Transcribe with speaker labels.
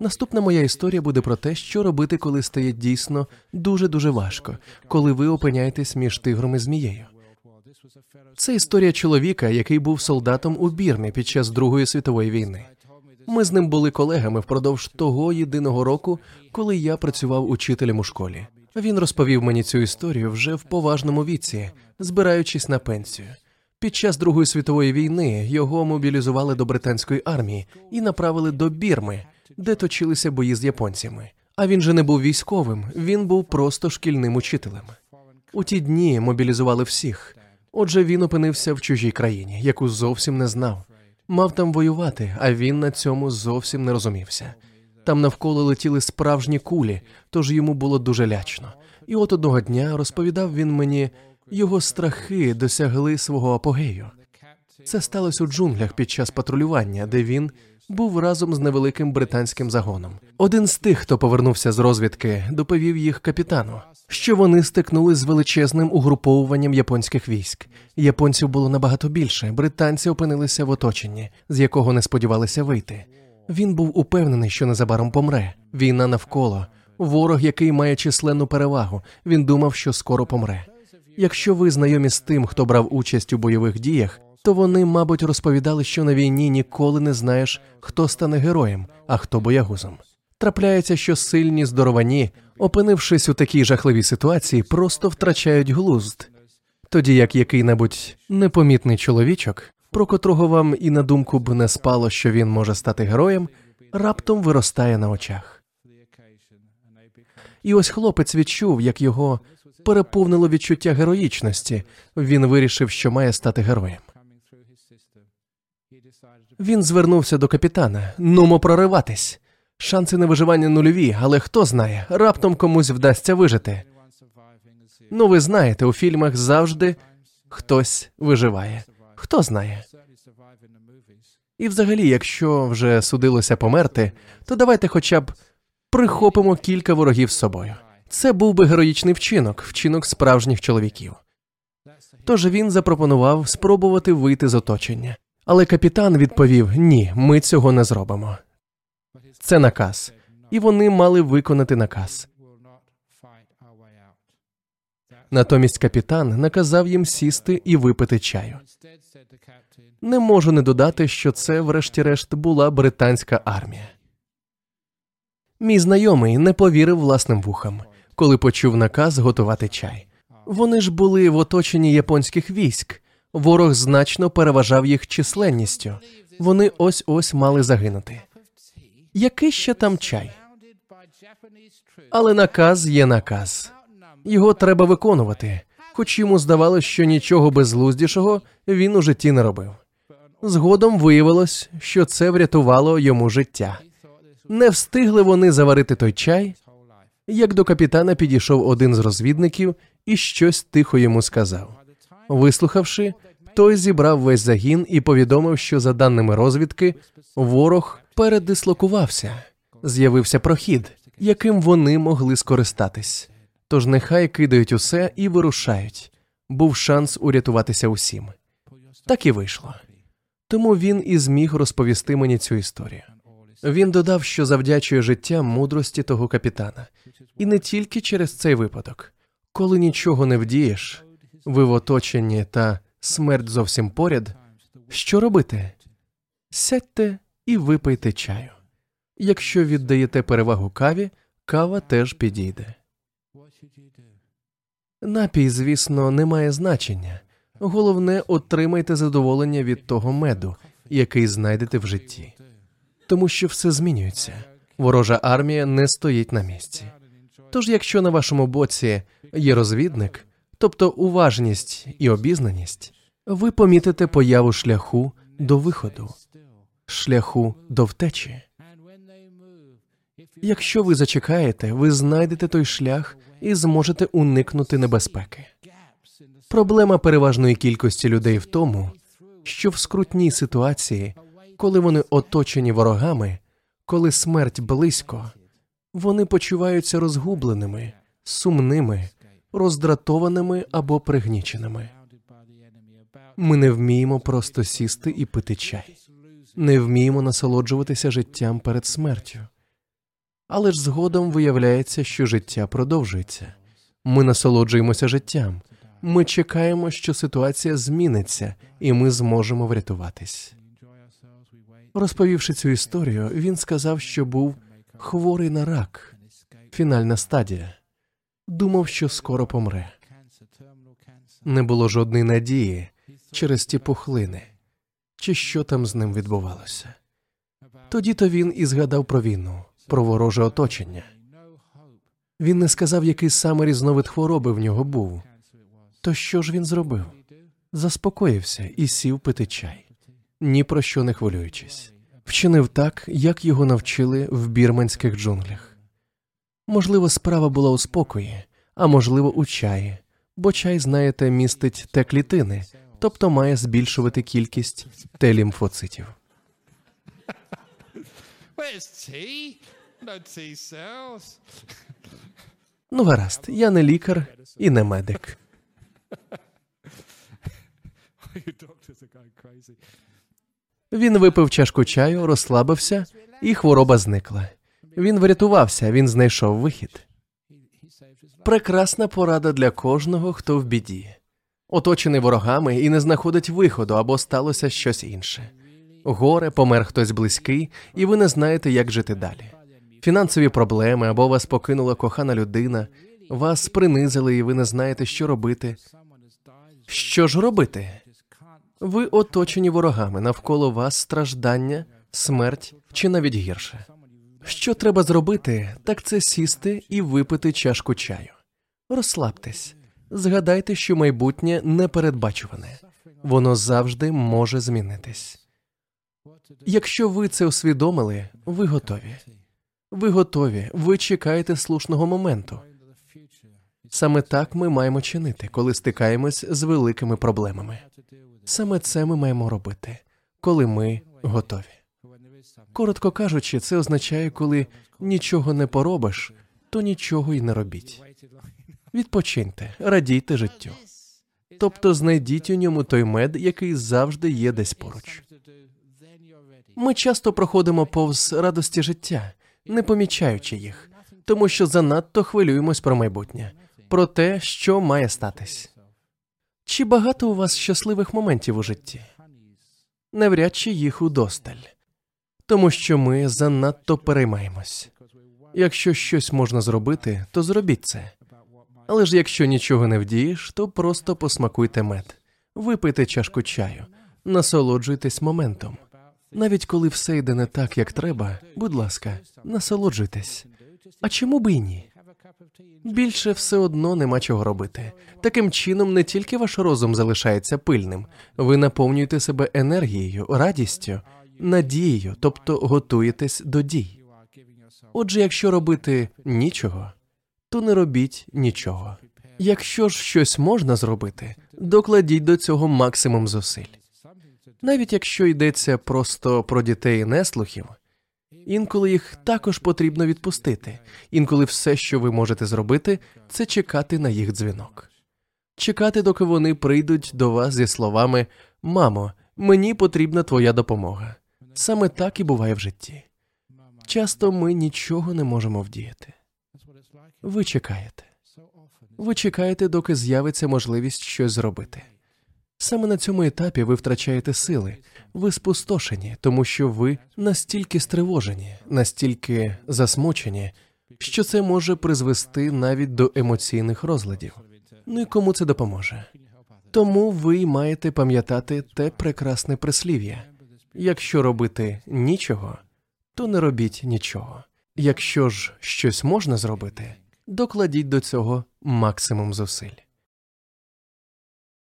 Speaker 1: Наступна моя історія буде про те, що робити, коли стає дійсно дуже дуже важко, коли ви опиняєтесь між тигром і змією. Це історія чоловіка, який був солдатом у Бірмі під час Другої світової війни. Ми з ним були колегами впродовж того єдиного року, коли я працював учителем у школі. Він розповів мені цю історію вже в поважному віці, збираючись на пенсію. Під час Другої світової війни його мобілізували до британської армії і направили до Бірми, де точилися бої з японцями. А він же не був військовим, він був просто шкільним учителем. У ті дні мобілізували всіх. Отже, він опинився в чужій країні, яку зовсім не знав. Мав там воювати, а він на цьому зовсім не розумівся. Там навколо летіли справжні кулі, тож йому було дуже лячно. І от одного дня розповідав він мені, його страхи досягли свого апогею. Це сталося у джунглях під час патрулювання, де він був разом з невеликим британським загоном. Один з тих, хто повернувся з розвідки, доповів їх капітану, що вони стикнулись з величезним угруповуванням японських військ. Японців було набагато більше. Британці опинилися в оточенні, з якого не сподівалися вийти. Він був упевнений, що незабаром помре. Війна навколо, ворог, який має численну перевагу. Він думав, що скоро помре. Якщо ви знайомі з тим, хто брав участь у бойових діях, то вони, мабуть, розповідали, що на війні ніколи не знаєш, хто стане героєм, а хто боягузом. Трапляється, що сильні, здоровані, опинившись у такій жахливій ситуації, просто втрачають глузд, тоді як який-небудь непомітний чоловічок, про котрого вам і на думку б не спало, що він може стати героєм, раптом виростає на очах. І ось хлопець відчув, як його переповнило відчуття героїчності. Він вирішив, що має стати героєм. Він звернувся до капітана. Нумо прориватись. Шанси на виживання нульові, але хто знає, раптом комусь вдасться вижити. Ну, ви знаєте, у фільмах завжди хтось виживає. Хто знає? І взагалі, якщо вже судилося померти, то давайте хоча б прихопимо кілька ворогів з собою. Це був би героїчний вчинок, вчинок справжніх чоловіків. Тож він запропонував спробувати вийти з оточення. Але капітан відповів: ні, ми цього не зробимо. Це наказ, і вони мали виконати наказ. Натомість капітан наказав їм сісти і випити чаю. Не можу не додати, що це, врешті-решт, була британська армія. Мій знайомий не повірив власним вухам, коли почув наказ готувати чай. Вони ж були в оточенні японських військ. Ворог значно переважав їх численністю. Вони ось ось мали загинути. Який ще там чай? Але наказ є наказ. Його треба виконувати, хоч йому здавалося, що нічого безглуздішого він у житті не робив. Згодом виявилось, що це врятувало йому життя. Не встигли вони заварити той чай, як до капітана підійшов один з розвідників і щось тихо йому сказав. Вислухавши, той зібрав весь загін і повідомив, що, за даними розвідки, ворог передислокувався, з'явився прохід, яким вони могли скористатись. Тож нехай кидають усе і вирушають. Був шанс урятуватися усім. Так і вийшло. Тому він і зміг розповісти мені цю історію. Він додав, що завдячує життям мудрості того капітана, і не тільки через цей випадок, коли нічого не вдієш, ви в оточенні та смерть зовсім поряд. Що робити? Сядьте і випийте чаю. Якщо віддаєте перевагу каві, кава теж підійде. Напій, звісно, не має значення. Головне, отримайте задоволення від того меду, який знайдете в житті, тому що все змінюється. Ворожа армія не стоїть на місці. Тож, якщо на вашому боці є розвідник, тобто уважність і обізнаність, ви помітите появу шляху до виходу, шляху до втечі. Якщо ви зачекаєте, ви знайдете той шлях і зможете уникнути небезпеки. Проблема переважної кількості людей в тому, що в скрутній ситуації, коли вони оточені ворогами, коли смерть близько, вони почуваються розгубленими, сумними, роздратованими або пригніченими. Ми не вміємо просто сісти і пити чай, не вміємо насолоджуватися життям перед смертю. Але ж згодом виявляється, що життя продовжується. Ми насолоджуємося життям. Ми чекаємо, що ситуація зміниться, і ми зможемо врятуватись. Розповівши цю історію, він сказав, що був хворий на рак, фінальна стадія. Думав, що скоро помре. Не було жодної надії через ті пухлини, чи що там з ним відбувалося. Тоді то він і згадав про війну, про вороже оточення. Він не сказав, який саме різновид хвороби в нього був. То що ж він зробив? Заспокоївся і сів пити чай, ні про що не хвилюючись. Вчинив так, як його навчили в бірманських джунглях. Можливо, справа була у спокої, а можливо, у чаї, бо чай, знаєте, містить те клітини, тобто має збільшувати кількість Т-лімфоцитів.
Speaker 2: Cells.
Speaker 1: Ну, гаразд, я не лікар і не медик. Він випив чашку чаю, розслабився, і хвороба зникла. Він врятувався, він знайшов вихід. Прекрасна порада для кожного, хто в біді, оточений ворогами і не знаходить виходу або сталося щось інше. Горе, помер хтось близький, і ви не знаєте, як жити далі. Фінансові проблеми або вас покинула кохана людина, вас принизили, і ви не знаєте, що робити. Що ж робити? Ви оточені ворогами, навколо вас страждання, смерть чи навіть гірше. Що треба зробити, так це сісти і випити чашку чаю. Розслабтесь, згадайте, що майбутнє непередбачуване, воно завжди може змінитись. Якщо ви це усвідомили, ви готові. Ви готові, ви чекаєте слушного моменту. Саме так ми маємо чинити, коли стикаємось з великими проблемами. Саме це ми маємо робити, коли ми готові. Коротко кажучи, це означає, коли нічого не поробиш, то нічого й не робіть. Відпочиньте, радійте життю. Тобто знайдіть у ньому той мед, який завжди є десь поруч. Ми часто проходимо повз радості життя, не помічаючи їх, тому що занадто хвилюємось про майбутнє, про те, що має статись. Чи багато у вас щасливих моментів у житті? Навряд чи їх удосталь, тому що ми занадто переймаємось. Якщо щось можна зробити, то зробіть це. Але ж якщо нічого не вдієш, то просто посмакуйте мед, випийте чашку чаю, насолоджуйтесь моментом. Навіть коли все йде не так, як треба, будь ласка, насолоджуйтесь. А чому би і ні? Більше все одно нема чого робити. Таким чином, не тільки ваш розум залишається пильним, ви наповнюєте себе енергією, радістю, надією, тобто готуєтесь до дій. Отже, якщо робити нічого, то не робіть нічого. Якщо ж щось можна зробити, докладіть до цього максимум зусиль. Навіть якщо йдеться просто про дітей неслухів, інколи їх також потрібно відпустити. Інколи все, що ви можете зробити, це чекати на їх дзвінок, чекати, доки вони прийдуть до вас зі словами Мамо, мені потрібна твоя допомога. Саме так і буває в житті. Часто ми нічого не можемо вдіяти. Ви чекаєте. Ви чекаєте, доки з'явиться можливість щось зробити. Саме на цьому етапі ви втрачаєте сили, ви спустошені, тому що ви настільки стривожені, настільки засмучені, що це може призвести навіть до емоційних розладів. Ну і кому це допоможе? Тому ви маєте пам'ятати те прекрасне прислів'я якщо робити нічого, то не робіть нічого. Якщо ж щось можна зробити, докладіть до цього максимум зусиль.